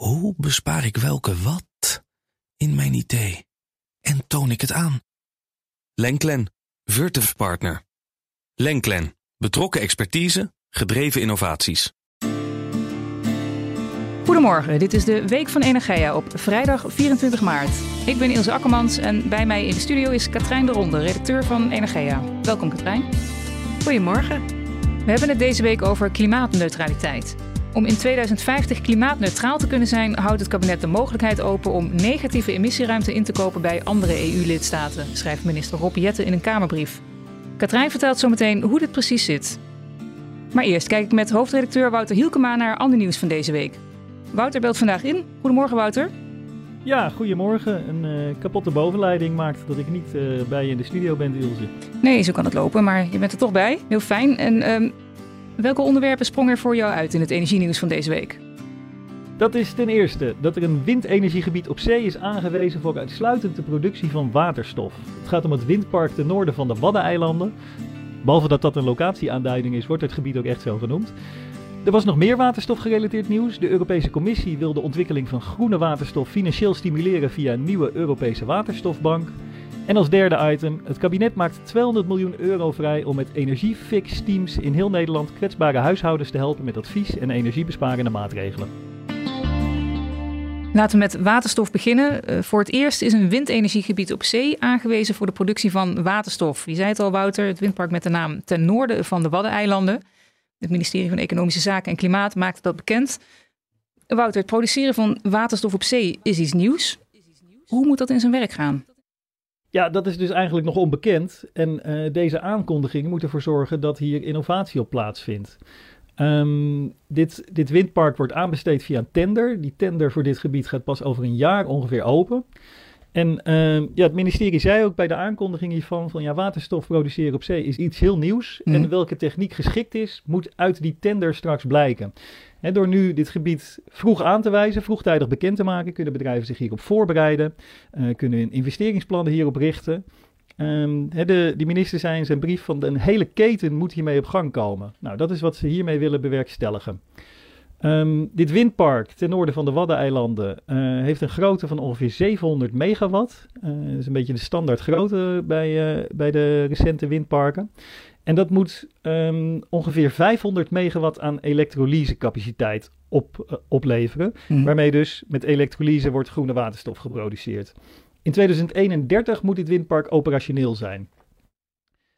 Hoe bespaar ik welke wat in mijn idee en toon ik het aan? Lenklen, Virtuf Partner. Lenklen, betrokken expertise, gedreven innovaties. Goedemorgen, dit is de Week van Energia op vrijdag 24 maart. Ik ben Ilse Akkermans en bij mij in de studio is Katrijn de Ronde, redacteur van Energia. Welkom Katrijn. Goedemorgen. We hebben het deze week over klimaatneutraliteit. Om in 2050 klimaatneutraal te kunnen zijn, houdt het kabinet de mogelijkheid open om negatieve emissieruimte in te kopen bij andere EU-lidstaten, schrijft minister Rob Jetten in een Kamerbrief. Katrijn vertelt zometeen hoe dit precies zit. Maar eerst kijk ik met hoofdredacteur Wouter Hielkema naar ander nieuws van deze week. Wouter belt vandaag in. Goedemorgen Wouter. Ja, goedemorgen. Een uh, kapotte bovenleiding maakt dat ik niet uh, bij je in de studio ben, Ilse. Nee, zo kan het lopen, maar je bent er toch bij. Heel fijn. En um, welke onderwerpen sprongen er voor jou uit in het energienieuws van deze week? Dat is ten eerste dat er een windenergiegebied op zee is aangewezen voor uitsluitend de productie van waterstof. Het gaat om het windpark ten noorden van de Waddeneilanden. Behalve dat dat een locatieaanduiding is, wordt het gebied ook echt zo genoemd. Er was nog meer waterstofgerelateerd nieuws. De Europese Commissie wil de ontwikkeling van groene waterstof financieel stimuleren via een nieuwe Europese waterstofbank. En als derde item, het kabinet maakt 200 miljoen euro vrij om met energiefix-teams in heel Nederland kwetsbare huishoudens te helpen met advies en energiebesparende maatregelen. Laten we met waterstof beginnen. Uh, voor het eerst is een windenergiegebied op zee aangewezen voor de productie van waterstof. Je zei het al, Wouter, het windpark met de naam ten noorden van de Waddeneilanden. Het ministerie van Economische Zaken en Klimaat maakte dat bekend. Wouter, het produceren van waterstof op zee is iets nieuws. Hoe moet dat in zijn werk gaan? Ja, dat is dus eigenlijk nog onbekend. En uh, deze aankondiging moet ervoor zorgen dat hier innovatie op plaatsvindt. Um, dit, dit windpark wordt aanbesteed via een tender. Die tender voor dit gebied gaat pas over een jaar ongeveer open. En uh, ja, het ministerie zei ook bij de aankondiging hiervan van ja, waterstof produceren op zee is iets heel nieuws. Mm. En welke techniek geschikt is, moet uit die tender straks blijken. En door nu dit gebied vroeg aan te wijzen, vroegtijdig bekend te maken, kunnen bedrijven zich hierop voorbereiden, uh, kunnen investeringsplannen hierop richten. Um, de, de minister zei in zijn brief van een hele keten moet hiermee op gang komen. Nou, dat is wat ze hiermee willen bewerkstelligen. Um, dit windpark ten noorden van de Waddeneilanden uh, heeft een grootte van ongeveer 700 megawatt. Uh, dat is een beetje de standaard grootte bij, uh, bij de recente windparken. En dat moet um, ongeveer 500 megawatt aan elektrolysecapaciteit op, opleveren. Mm. Waarmee dus met elektrolyse wordt groene waterstof geproduceerd. In 2031 moet dit windpark operationeel zijn.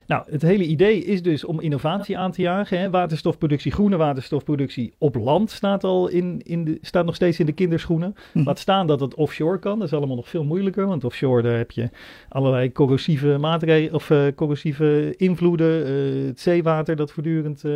Nou, het hele idee is dus om innovatie aan te jagen. Hè. Waterstofproductie, groene waterstofproductie op land staat, al in, in de, staat nog steeds in de kinderschoenen. Hm. Laat staan dat het offshore kan. Dat is allemaal nog veel moeilijker, want offshore daar heb je allerlei corrosieve maatregelen of uh, corrosieve invloeden. Uh, het zeewater dat voortdurend uh,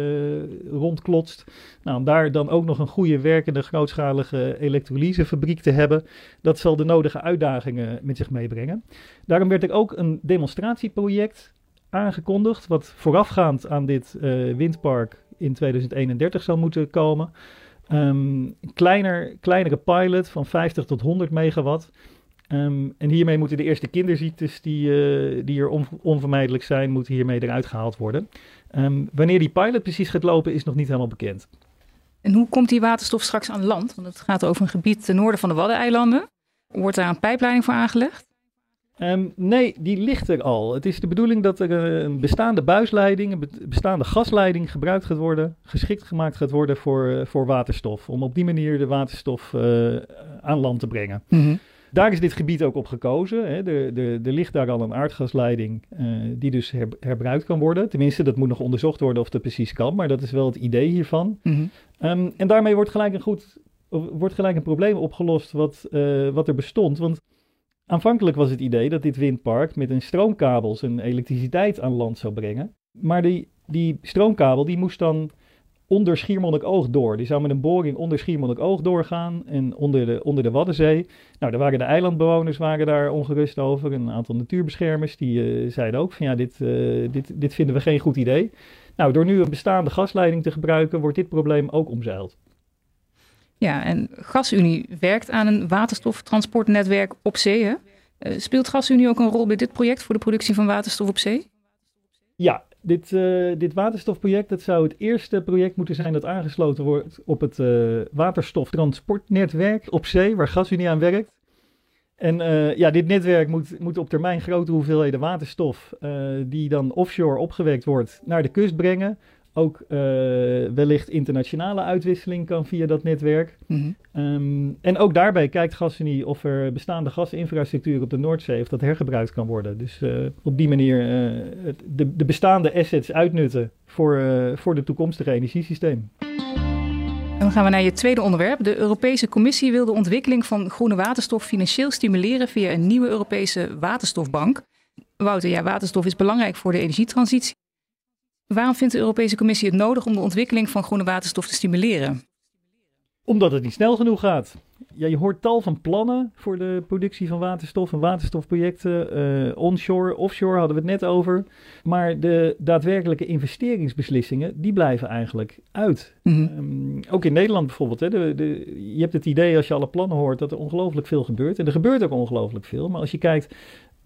rondklotst. Nou, om daar dan ook nog een goede werkende grootschalige elektrolysefabriek te hebben, dat zal de nodige uitdagingen met zich meebrengen. Daarom werd er ook een demonstratieproject aangekondigd, wat voorafgaand aan dit uh, windpark in 2031 zou moeten komen. Um, kleiner, kleinere pilot van 50 tot 100 megawatt. Um, en hiermee moeten de eerste kinderziektes die, uh, die er on, onvermijdelijk zijn, moeten hiermee eruit gehaald worden. Um, wanneer die pilot precies gaat lopen is nog niet helemaal bekend. En hoe komt die waterstof straks aan land? Want het gaat over een gebied ten noorden van de Waddeneilanden. Wordt daar een pijpleiding voor aangelegd? Um, nee, die ligt er al. Het is de bedoeling dat er een bestaande buisleiding, een bestaande gasleiding gebruikt gaat worden, geschikt gemaakt gaat worden voor, voor waterstof. Om op die manier de waterstof uh, aan land te brengen. Mm -hmm. Daar is dit gebied ook op gekozen. Hè. Er, er, er ligt daar al een aardgasleiding uh, die dus her, herbruikt kan worden. Tenminste, dat moet nog onderzocht worden of dat precies kan, maar dat is wel het idee hiervan. Mm -hmm. um, en daarmee wordt gelijk een goed, wordt gelijk een probleem opgelost wat, uh, wat er bestond. Want Aanvankelijk was het idee dat dit windpark met een stroomkabel zijn elektriciteit aan land zou brengen. Maar die, die stroomkabel die moest dan onder Schiermonnikoog door. Die zou met een boring onder Schiermonnikoog doorgaan en onder de, onder de Waddenzee. Nou, daar waren de eilandbewoners waren daar ongerust over. Een aantal natuurbeschermers die uh, zeiden ook van ja, dit, uh, dit, dit vinden we geen goed idee. Nou, door nu een bestaande gasleiding te gebruiken, wordt dit probleem ook omzeild. Ja, en GasUnie werkt aan een waterstoftransportnetwerk op zee. Uh, speelt GasUnie ook een rol bij dit project voor de productie van waterstof op zee? Ja, dit, uh, dit waterstofproject dat zou het eerste project moeten zijn dat aangesloten wordt op het uh, waterstoftransportnetwerk op zee, waar GasUnie aan werkt. En ja, dit netwerk moet, moet op termijn grote hoeveelheden waterstof, die dan offshore opgewekt wordt, naar de kust brengen. Ook uh, wellicht internationale uitwisseling kan via dat netwerk. Mm -hmm. um, en ook daarbij kijkt GasUnie of er bestaande gasinfrastructuur op de Noordzee, of dat hergebruikt kan worden. Dus uh, op die manier uh, de, de, bestaande assets uitnutten voor, voor de toekomstige energiesysteem. En dan gaan we naar je tweede onderwerp. De Europese Commissie wil de ontwikkeling van groene waterstof financieel stimuleren via een nieuwe Europese waterstofbank. Wouter, ja, waterstof is belangrijk voor de energietransitie. Waarom vindt de Europese Commissie het nodig om de ontwikkeling van groene waterstof te stimuleren? Omdat het niet snel genoeg gaat. Ja, je hoort tal van plannen voor de productie van waterstof en waterstofprojecten. Uh, onshore, offshore hadden we het net over. Maar de daadwerkelijke investeringsbeslissingen, die blijven eigenlijk uit. Mm -hmm. um, ook in Nederland bijvoorbeeld. Hè, de, de, je hebt het idee als je alle plannen hoort dat er ongelooflijk veel gebeurt. En er gebeurt ook ongelooflijk veel. Maar als je kijkt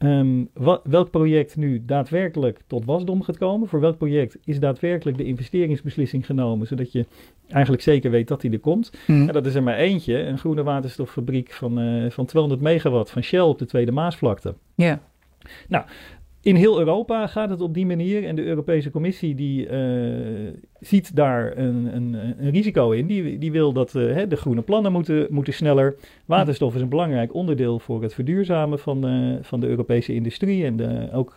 Um, wat, welk project nu daadwerkelijk tot wasdom gaat komen? Voor welk project is daadwerkelijk de investeringsbeslissing genomen, zodat je eigenlijk zeker weet dat die er komt? Mm. En dat is er maar eentje, een groene waterstoffabriek van, uh, van 200 megawatt van Shell op de Tweede Maasvlakte. Ja. Yeah. Nou, in heel Europa gaat het op die manier en de Europese Commissie die uh, ziet daar een, een, een, risico in. Die, die wil dat uh, de groene plannen moeten, moeten sneller. Waterstof is een belangrijk onderdeel voor het verduurzamen van, uh, van de Europese industrie en de, ook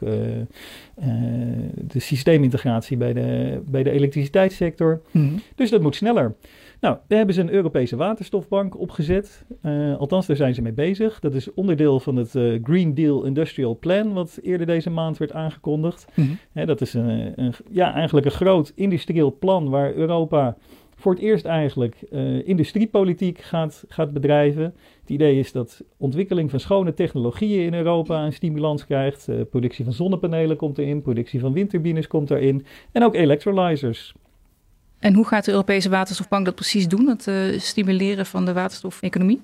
de systeemintegratie bij de, bij de elektriciteitssector. Mm. Dus dat moet sneller. Nou, daar hebben ze een Europese waterstofbank opgezet. Uh, althans, daar zijn ze mee bezig. Dat is onderdeel van het uh, Green Deal Industrial Plan, wat eerder deze maand werd aangekondigd. Hè, dat is een, een, ja, eigenlijk een groot industrieel plan waar Europa voor het eerst eigenlijk uh, industriepolitiek gaat, gaat bedrijven. Het idee is dat ontwikkeling van schone technologieën in Europa een stimulans krijgt. productie van zonnepanelen komt erin, productie van windturbines komt erin en ook electrolyzers. En hoe gaat de Europese Waterstofbank dat precies doen, het uh, stimuleren van de waterstofeconomie?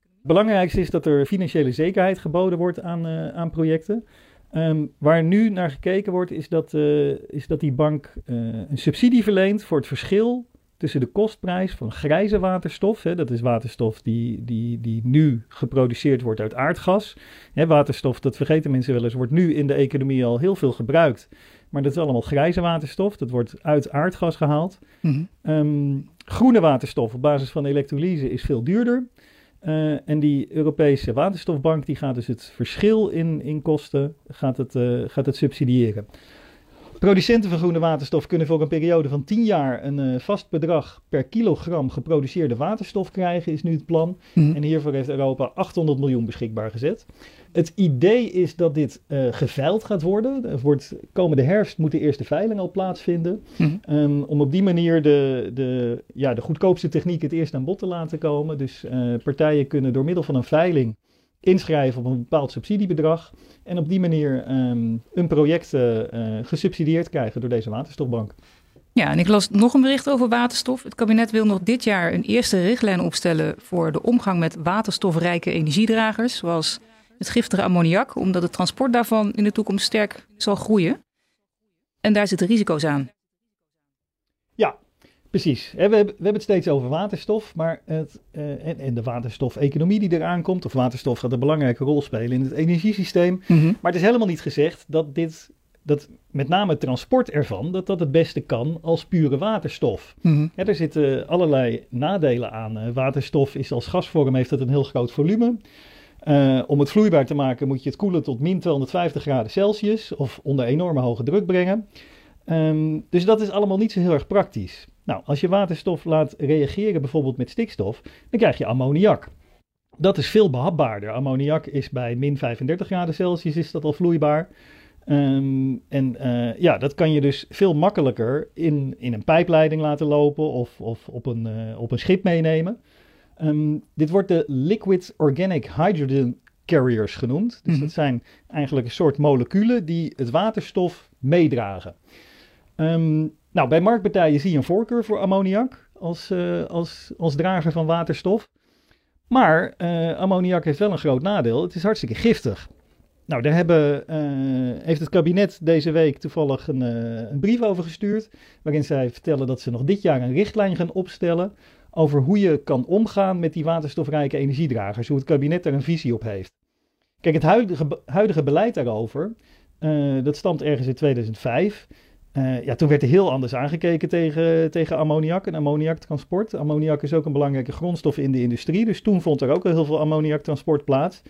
Het belangrijkste is dat er financiële zekerheid geboden wordt aan, uh, aan projecten. Um, waar nu naar gekeken wordt, is dat, uh, is dat die bank een subsidie verleent voor het verschil tussen de kostprijs van grijze waterstof. Hè, dat is waterstof die, die, die nu geproduceerd wordt uit aardgas. Hè, waterstof, dat vergeten mensen wel eens, wordt nu in de economie al heel veel gebruikt. Maar dat is allemaal grijze waterstof. Dat wordt uit aardgas gehaald. Mm-hmm. Um, groene waterstof op basis van elektrolyse is veel duurder. Uh, en die Europese waterstofbank die gaat dus het verschil in, in kosten gaat het, uh, gaat het subsidiëren. Producenten van groene waterstof kunnen voor een periode van 10 jaar een uh, vast bedrag per kilogram geproduceerde waterstof krijgen, is nu het plan. Mm. En hiervoor heeft Europa 800 miljoen beschikbaar gezet. Het idee is dat dit uh, geveild gaat worden. Er wordt, komende herfst moet de eerste veiling al plaatsvinden. Mm. Um, om op die manier de, de, ja, de goedkoopste techniek het eerst aan bod te laten komen. Dus uh, partijen kunnen door middel van een veiling inschrijven op een bepaald subsidiebedrag. En op die manier um, een project uh, gesubsidieerd krijgen door deze waterstofbank. Ja, en ik las nog een bericht over waterstof. Het kabinet wil nog dit jaar een eerste richtlijn opstellen voor de omgang met waterstofrijke energiedragers, zoals het giftige ammoniak, omdat het transport daarvan in de toekomst sterk zal groeien. En daar zitten risico's aan. Precies. We hebben, het steeds over waterstof, maar het, uh, en, de waterstofeconomie die eraan komt, of waterstof gaat een belangrijke rol spelen in het energiesysteem. Mm -hmm. Maar het is helemaal niet gezegd dat dit, dat met name het transport ervan, dat dat het beste kan als pure waterstof. Mm -hmm. ja, er zitten allerlei nadelen aan. Uh, waterstof is als gasvorm, heeft het een heel groot volume. Uh, om het vloeibaar te maken moet je het koelen tot min 250 graden Celsius of onder enorme hoge druk brengen. Um, dus dat is allemaal niet zo heel erg praktisch. Nou, als je waterstof laat reageren bijvoorbeeld met stikstof, dan krijg je ammoniak. Dat is veel behapbaarder. Ammoniak is bij min 35 graden Celsius is dat al vloeibaar. Um, en uh, ja, dat kan je dus veel makkelijker in, in een pijpleiding laten lopen of, of op, een, uh, op een schip meenemen. Um, dit wordt de Liquid Organic Hydrogen Carriers genoemd. Dus mm-hmm. dat zijn eigenlijk een soort moleculen die het waterstof meedragen. Um, nou, bij marktpartijen zie je een voorkeur voor ammoniak als, uh, als, als drager van waterstof. Maar uh, ammoniak heeft wel een groot nadeel. Het is hartstikke giftig. nou, daar hebben, heeft het kabinet deze week toevallig een, een brief over gestuurd. Waarin zij vertellen dat ze nog dit jaar een richtlijn gaan opstellen. over hoe je kan omgaan met die waterstofrijke energiedragers. Hoe het kabinet daar een visie op heeft. Kijk, het huidige, huidige beleid daarover. dat stamt ergens in 2005. Uh, ja, toen werd er heel anders aangekeken tegen, tegen ammoniak en ammoniaktransport. Ammoniak is ook een belangrijke grondstof in de industrie, dus toen vond er ook al heel veel ammoniaktransport plaats.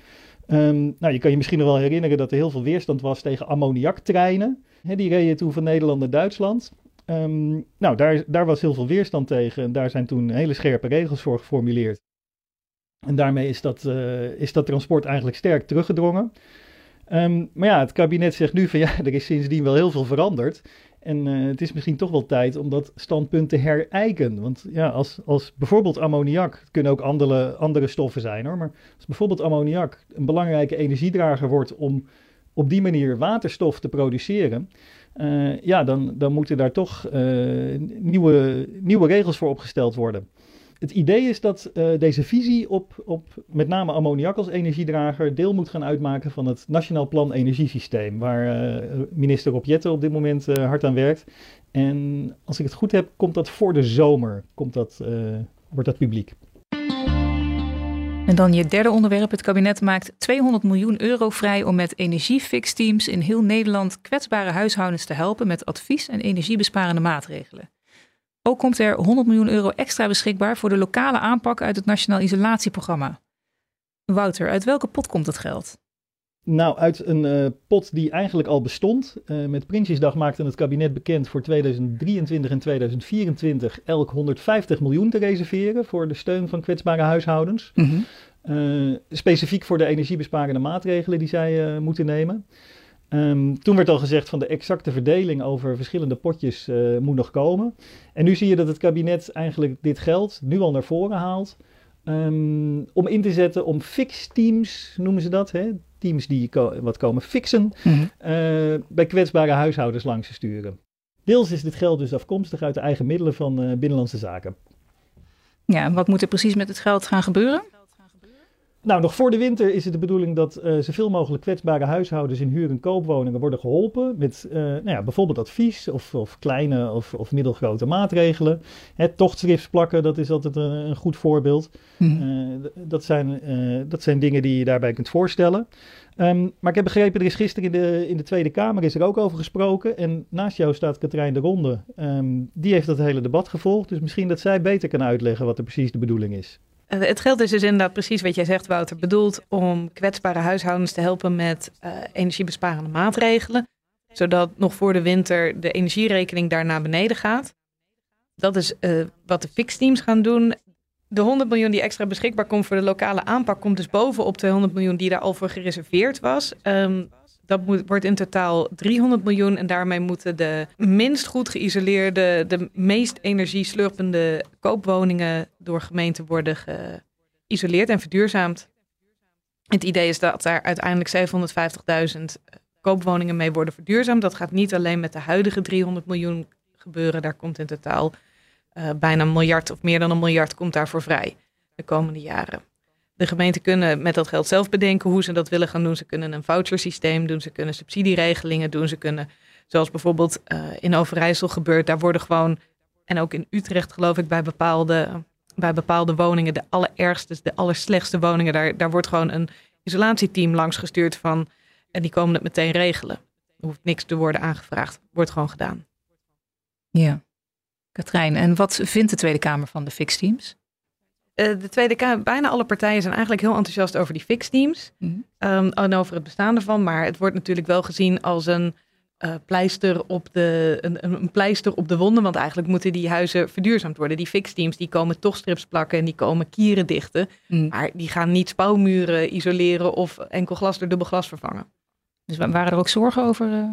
Um, nou, je kan je misschien nog wel herinneren dat er heel veel weerstand was tegen ammoniaktreinen. He, die reden toen van Nederland naar Duitsland. Um, nou, daar, daar was heel veel weerstand tegen en daar zijn toen hele scherpe regels voor geformuleerd. En daarmee is dat, uh, is dat transport eigenlijk sterk teruggedrongen. Um, maar ja, het kabinet zegt nu van ja, er is sindsdien wel heel veel veranderd. En uh, het is misschien toch wel tijd om dat standpunt te herijken. Want ja, als, als bijvoorbeeld ammoniak, het kunnen ook andere, andere stoffen zijn hoor, maar als bijvoorbeeld ammoniak een belangrijke energiedrager wordt om op die manier waterstof te produceren, uh, ja, dan, dan moeten daar toch uh, nieuwe, nieuwe regels voor opgesteld worden het idee is dat uh, deze visie op, op met name ammoniak als energiedrager deel moet gaan uitmaken van het Nationaal Plan Energiesysteem, waar uh, minister Rob op dit moment uh, hard aan werkt. En als ik het goed heb, komt dat voor de zomer, komt dat, wordt dat publiek. En dan je derde onderwerp. Het kabinet maakt 200 miljoen euro vrij om met energiefixteams in heel Nederland kwetsbare huishoudens te helpen met advies en energiebesparende maatregelen. Ook komt er 100 miljoen euro extra beschikbaar voor de lokale aanpak uit het Nationaal Isolatieprogramma. Wouter, uit welke pot komt het geld? Nou, uit een uh, pot die eigenlijk al bestond. Uh, met Prinsjesdag maakte het kabinet bekend voor 2023 en 2024 elk 150 miljoen te reserveren voor de steun van kwetsbare huishoudens. Mm -hmm. uh, specifiek voor de energiebesparende maatregelen die zij moeten nemen. Um, toen werd al gezegd van de exacte verdeling over verschillende potjes uh, moet nog komen. En nu zie je dat het kabinet eigenlijk dit geld nu al naar voren haalt. Um, om in te zetten om fix-teams, noemen ze dat. Hè? Teams die ko wat komen fixen. Mm -hmm. uh, bij kwetsbare huishoudens langs te sturen. Deels is dit geld dus afkomstig uit de eigen middelen van uh, Binnenlandse Zaken. Ja, en wat moet er precies met het geld gaan gebeuren? Nou, nog voor de winter is het de bedoeling dat uh, zoveel mogelijk kwetsbare huishoudens in huur- en koopwoningen worden geholpen met uh, nou ja, bijvoorbeeld advies of, of kleine of, of, middelgrote maatregelen. Het tochtschrift plakken, dat is altijd een, een goed voorbeeld. Mm. Uh, dat, zijn, dat zijn dingen die je daarbij kunt voorstellen. Um, maar ik heb begrepen, er is gisteren in de, in de Tweede Kamer is er ook over gesproken. En naast jou staat Katrijn de Ronde. Um, die heeft dat hele debat gevolgd. Dus misschien dat zij beter kan uitleggen wat er precies de bedoeling is. Uh, het geld is dus inderdaad precies wat jij zegt, Wouter, bedoeld om kwetsbare huishoudens te helpen met uh, energiebesparende maatregelen, zodat nog voor de winter de energierekening daar naar beneden gaat. Dat is uh, wat de fixteams gaan doen. De 100 miljoen die extra beschikbaar komt voor de lokale aanpak, komt dus bovenop 200 miljoen die daar al voor gereserveerd was. Um, dat moet, wordt in totaal 300 miljoen. En daarmee moeten de minst goed geïsoleerde, de meest energieslurpende koopwoningen door gemeenten worden geïsoleerd en verduurzaamd. Het idee is dat daar uiteindelijk 750.000 koopwoningen mee worden verduurzaamd. Dat gaat niet alleen met de huidige 300 miljoen gebeuren. Daar komt in totaal uh, bijna een miljard of meer dan een miljard komt daarvoor vrij de komende jaren. De gemeenten kunnen met dat geld zelf bedenken hoe ze dat willen gaan doen. Ze kunnen een vouchersysteem doen, ze kunnen subsidieregelingen doen, ze kunnen, zoals bijvoorbeeld uh, in Overijssel gebeurt, daar worden gewoon, en ook in Utrecht geloof ik, bij bepaalde, bij bepaalde woningen, de allerergste, de allerslechtste woningen, daar, daar wordt gewoon een isolatieteam langs gestuurd van, en die komen het meteen regelen. Er hoeft niks te worden aangevraagd, wordt gewoon gedaan. Ja. Katrijn, en wat vindt de Tweede Kamer van de fixteams? Uh, de Tweede Kamer, bijna alle partijen zijn eigenlijk heel enthousiast over die fixteams. Mm -hmm. um, en over het bestaan ervan. Maar het wordt natuurlijk wel gezien als een, uh, pleister op de, een, een, pleister op de wonden. Want eigenlijk moeten die huizen verduurzaamd worden. Die fixteams die komen toch strips plakken en die komen kieren dichten. Mm. Maar die gaan niet spouwmuren isoleren of enkel glas door dubbel glas vervangen. Dus waren er ook zorgen over? Uh...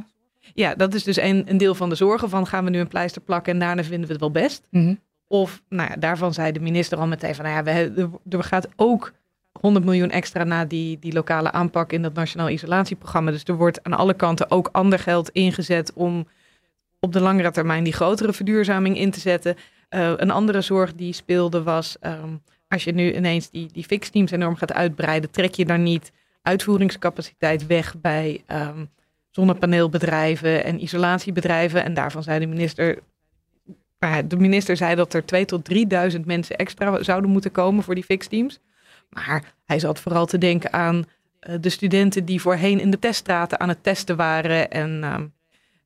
Ja, dat is dus een, een, deel van de zorgen van gaan we nu een pleister plakken en daarna vinden we het wel best. Mm -hmm. Of, nou ja, daarvan zei de minister al meteen van, nou ja, we, er gaat ook 100 miljoen extra naar die, die lokale aanpak in dat nationaal isolatieprogramma. Dus er wordt aan alle kanten ook ander geld ingezet om op de langere termijn die grotere verduurzaming in te zetten. Uh, een andere zorg die speelde was, um, als je nu ineens die, die fixteams enorm gaat uitbreiden, trek je dan niet uitvoeringscapaciteit weg bij um, zonnepaneelbedrijven en isolatiebedrijven. En daarvan zei de minister. De minister zei dat er 2.000 tot 3.000 mensen extra zouden moeten komen voor die fixteams. Maar hij zat vooral te denken aan uh, de studenten die voorheen in de teststraten aan het testen waren. En,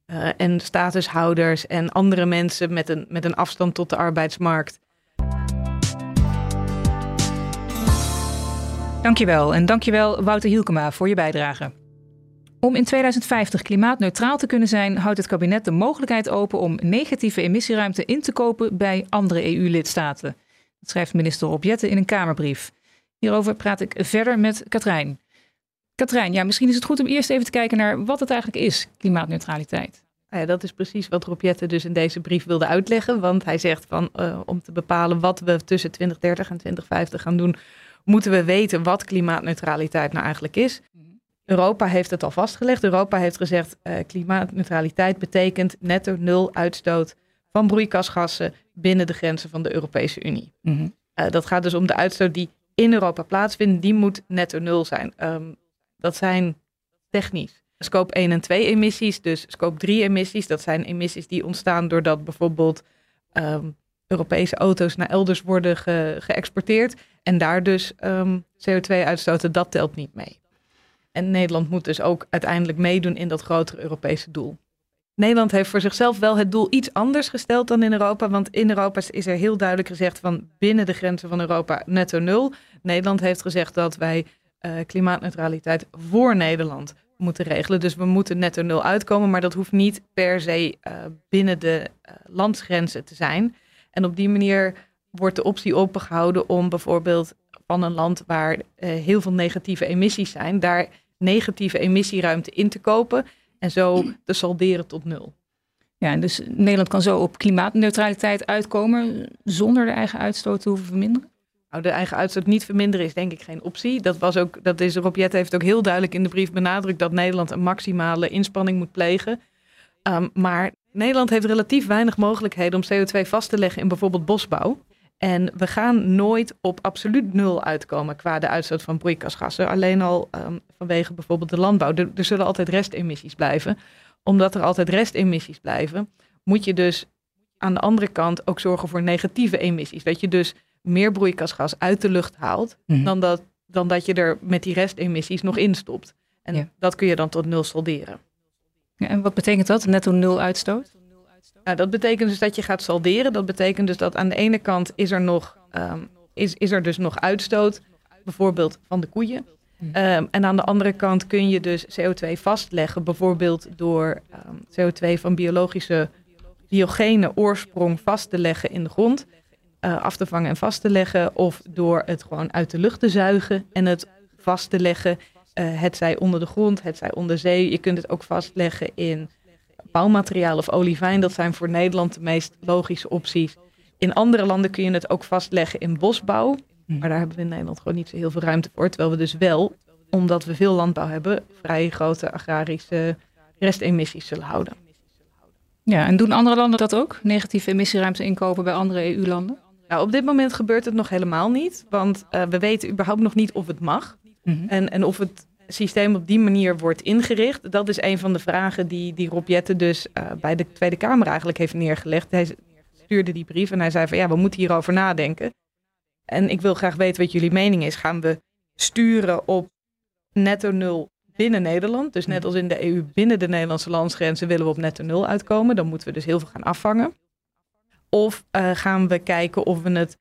uh, en statushouders en andere mensen met een, met een afstand tot de arbeidsmarkt. Dankjewel en dankjewel Wouter Hielkema voor je bijdrage. Om in 2050 klimaatneutraal te kunnen zijn, houdt het kabinet de mogelijkheid open om negatieve emissieruimte in te kopen bij andere EU-lidstaten. Dat schrijft minister Rob in een Kamerbrief. Hierover praat ik verder met Katrijn. Katrijn, ja, misschien is het goed om eerst even te kijken naar wat het eigenlijk is, klimaatneutraliteit. Ja, dat is precies wat Rob dus in deze brief wilde uitleggen. Want hij zegt van uh, om te bepalen wat we tussen 2030 en 2050 gaan doen, moeten we weten wat klimaatneutraliteit nou eigenlijk is. Europa heeft het al vastgelegd. Europa heeft gezegd uh, klimaatneutraliteit betekent netto nul uitstoot van broeikasgassen binnen de grenzen van de Europese Unie. Mm -hmm. uh, dat gaat dus om de uitstoot die in Europa plaatsvindt, die moet netto nul zijn. Um, dat zijn technisch. Scope 1 en 2 emissies, dus scope 3 emissies, dat zijn emissies die ontstaan doordat bijvoorbeeld um, Europese auto's naar elders worden ge geëxporteerd en daar dus um, CO2 uitstoten, dat telt niet mee. En Nederland moet dus ook uiteindelijk meedoen in dat grotere Europese doel. Nederland heeft voor zichzelf wel het doel iets anders gesteld dan in Europa. Want in Europa is er heel duidelijk gezegd van binnen de grenzen van Europa netto nul. Nederland heeft gezegd dat wij uh, klimaatneutraliteit voor Nederland moeten regelen. Dus we moeten netto nul uitkomen, maar dat hoeft niet per se uh, binnen de uh, landsgrenzen te zijn. En op die manier wordt de optie opengehouden om bijvoorbeeld van een land waar heel veel negatieve emissies zijn, daar negatieve emissieruimte in te kopen en zo te salderen tot nul. Ja, en dus Nederland kan zo op klimaatneutraliteit uitkomen zonder de eigen uitstoot te hoeven verminderen? Nou, de eigen uitstoot niet verminderen is denk ik geen optie. Dat was ook, dat is Rob heeft ook heel duidelijk in de brief benadrukt dat Nederland een maximale inspanning moet plegen. Um, maar Nederland heeft relatief weinig mogelijkheden om CO2 vast te leggen in bijvoorbeeld bosbouw. En we gaan nooit op absoluut nul uitkomen qua de uitstoot van broeikasgassen. Alleen al um, vanwege bijvoorbeeld de landbouw. Er, er, zullen altijd restemissies blijven. Omdat er altijd restemissies blijven, moet je dus aan de andere kant ook zorgen voor negatieve emissies. Dat je dus meer broeikasgas uit de lucht haalt mm-hmm. dan, dat, dan dat je er met die restemissies nog in stopt. En ja. dat kun je dan tot nul solderen. Ja, en wat betekent dat, netto nul uitstoot? Nou, dat betekent dus dat je gaat salderen. Dat betekent dus dat aan de ene kant is er, nog, um, is, is er dus nog uitstoot, bijvoorbeeld van de koeien. Um, en aan de andere kant kun je dus CO2 vastleggen, bijvoorbeeld door um, CO2 van biologische biogene oorsprong vast te leggen in de grond, uh, af te vangen en vast te leggen, of door het gewoon uit de lucht te zuigen en het vast te leggen. Uh, het zij onder de grond, het zij onder zee. Je kunt het ook vastleggen in bouwmateriaal of olivijn. Dat zijn voor Nederland de meest logische opties. In andere landen kun je het ook vastleggen in bosbouw. Hm. Maar daar hebben we in Nederland gewoon niet zo heel veel ruimte voor. Terwijl we dus wel, omdat we veel landbouw hebben, vrij grote agrarische restemissies zullen houden. Ja, en doen andere landen dat ook? Negatieve emissieruimte inkopen bij andere EU-landen? Nou, op dit moment gebeurt het nog helemaal niet. Want uh, we weten überhaupt nog niet of het mag. Mm -hmm. en, en of het systeem op die manier wordt ingericht. Dat is een van de vragen die, die Rob dus uh, bij de Tweede Kamer eigenlijk heeft neergelegd. Hij stuurde die brief en hij zei van ja, we moeten hierover nadenken. En ik wil graag weten wat jullie mening is. Gaan we sturen op netto nul binnen Nederland? Dus net als in de EU binnen de Nederlandse landsgrenzen willen we op netto nul uitkomen. Dan moeten we dus heel veel gaan afvangen. Of uh, gaan we kijken of we het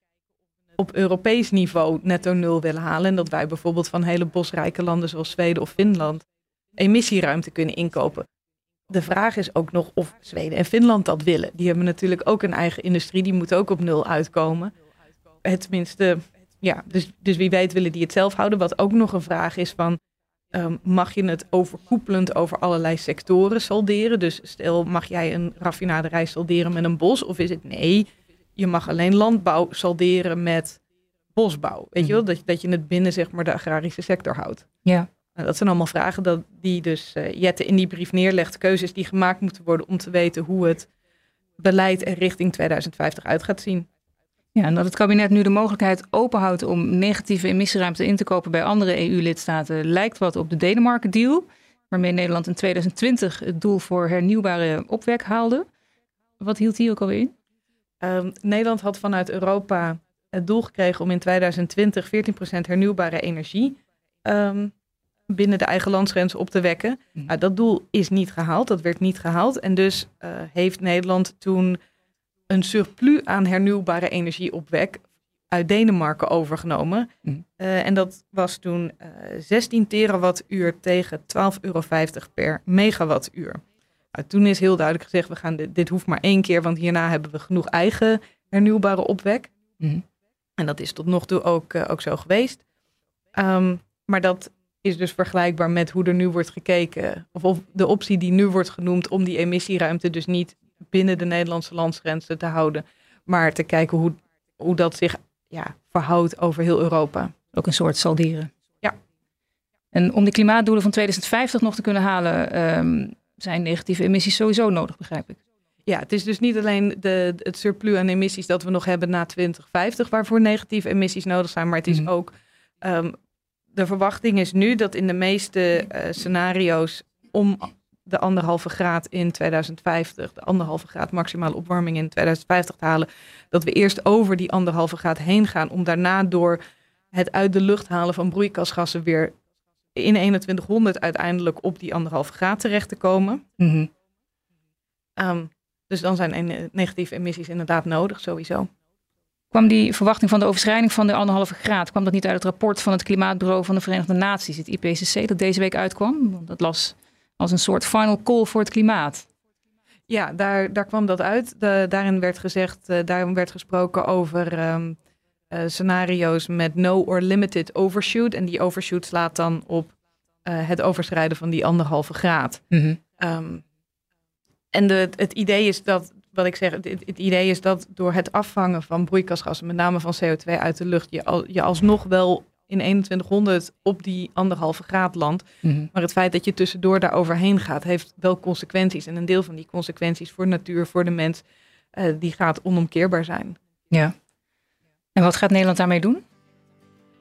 op Europees niveau netto nul willen halen. En dat wij bijvoorbeeld van hele bosrijke landen zoals Zweden of Finland emissieruimte kunnen inkopen. De vraag is ook nog of Zweden en Finland dat willen. Die hebben natuurlijk ook een eigen industrie, die moet ook op nul uitkomen. Tenminste, ja, dus, dus wie weet willen die het zelf houden. Wat ook nog een vraag is van, um, mag je het overkoepelend over allerlei sectoren salderen? Dus stel, mag jij een raffinaderij salderen met een bos? Of is het nee, je mag alleen landbouw salderen met bosbouw. Weet je wel? Mhm. Dat, dat je het binnen zeg maar, de agrarische sector houdt. Ja. Nou, dat zijn allemaal vragen dat, die dus uh, Jette in die brief neerlegt. Keuzes die gemaakt moeten worden om te weten hoe het beleid er richting 2050 uit gaat zien. Ja, en dat het kabinet nu de mogelijkheid openhoudt om negatieve emissieruimte in te kopen bij andere EU-lidstaten lijkt wat op de Denemarken-deal, waarmee Nederland in 2020 het doel voor hernieuwbare opwek haalde. Wat hield die ook alweer in? Um, Nederland had vanuit Europa het doel gekregen om in 2020 14% hernieuwbare energie um, binnen de eigen landsgrenzen op te wekken. Mm. Nou, dat doel is niet gehaald, dat werd niet gehaald. En dus uh, heeft Nederland toen een surplus aan hernieuwbare energie opwek uit Denemarken overgenomen. Mm. Uh, en dat was toen uh, eh, 16 terawattuur tegen 12,50 euro per megawattuur. Nou, toen is heel duidelijk gezegd, we gaan dit, dit, hoeft maar één keer, want hierna hebben we genoeg eigen hernieuwbare opwek. Mm. En dat is tot nog toe ook, uh, ook zo geweest. Um, maar dat is dus vergelijkbaar met hoe er nu wordt gekeken. Of, of de optie die nu wordt genoemd om die emissieruimte dus niet binnen de Nederlandse landsgrenzen te houden. Maar te kijken hoe, hoe dat zich ja, verhoudt over heel Europa. Ook een soort salderen. Ja. En om de klimaatdoelen van 2050 nog te kunnen halen, um, zijn negatieve emissies sowieso nodig, begrijp ik. Ja, het is dus niet alleen de, het surplus aan emissies dat we nog hebben na 2050, waarvoor negatieve emissies nodig zijn, maar het is mm. ook um, de verwachting is nu dat in de meeste uh, scenario's om de anderhalve graad in 2050, de anderhalve graad maximale opwarming in 2050 te halen, dat we eerst over die anderhalve graad heen gaan om daarna door het uit de lucht halen van broeikasgassen weer in 2100 uiteindelijk op die anderhalve graad terecht te komen. Mm -hmm. um, dus dan zijn negatieve emissies inderdaad nodig, sowieso. Kwam die verwachting van de overschrijding van de anderhalve graad, kwam dat niet uit het rapport van het Klimaatbureau van de Verenigde Naties, het IPCC, dat deze week uitkwam? Want dat las als een soort final call voor het klimaat. Ja, daar, daar kwam dat uit. De, daarin werd gezegd, uh, daarin werd gesproken over um, uh, scenario's met no or limited overshoot. En die overshoot slaat dan op uh, het overschrijden van die anderhalve graad. Mm -hmm. um, en de, het idee is dat wat ik zeg, het, het, idee is dat door het afvangen van broeikasgassen, met name van CO2 uit de lucht, je, al, je alsnog wel in 2100 op die anderhalve graad landt. Mm-hmm. Maar het feit dat je tussendoor daar overheen gaat, heeft wel consequenties. En een deel van die consequenties voor de natuur, voor de mens, uh, die gaat onomkeerbaar zijn. Ja. En wat gaat Nederland daarmee doen?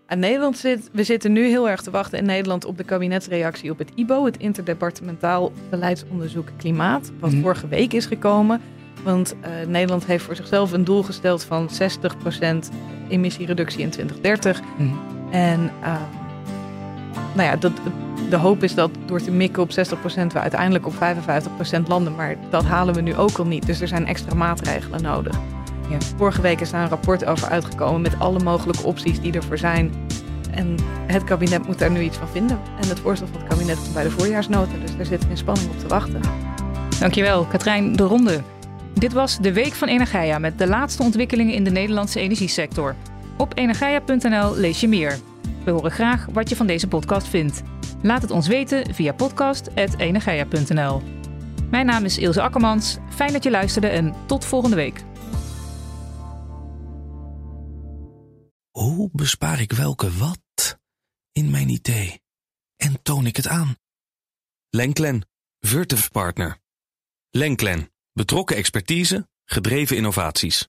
En Nederland zit, we zitten nu heel erg te wachten in Nederland op de kabinetsreactie op het IBO, het Interdepartementaal Beleidsonderzoek Klimaat, wat mm-hmm. vorige week is gekomen. Want uh, Nederland heeft voor zichzelf een doel gesteld van 60% emissiereductie in 2030. Mm. En uh, nou ja, dat, de hoop is dat door te mikken op 60% we uiteindelijk op 55% landen. Maar dat halen we nu ook al niet. Dus er zijn extra maatregelen nodig. Ja. Vorige week is daar een rapport over uitgekomen met alle mogelijke opties die ervoor zijn. En het kabinet moet daar nu iets van vinden. En het voorstel van het kabinet komt bij de voorjaarsnota. Dus daar we in spanning op te wachten. Dankjewel, Katrijn de Ronde. Dit was de Week van Energia met de laatste ontwikkelingen in de Nederlandse energiesector. Op energia.nl lees je meer. We horen graag wat je van deze podcast vindt. Laat het ons weten via podcast.energia.nl. Mijn naam is Ilse Akkermans. Fijn dat je luisterde en tot volgende week. Hoe bespaar ik welke wat in mijn idee en toon ik het aan? Lenklen, Virtuf Partner. Lenklen Betrokken expertise, gedreven innovaties.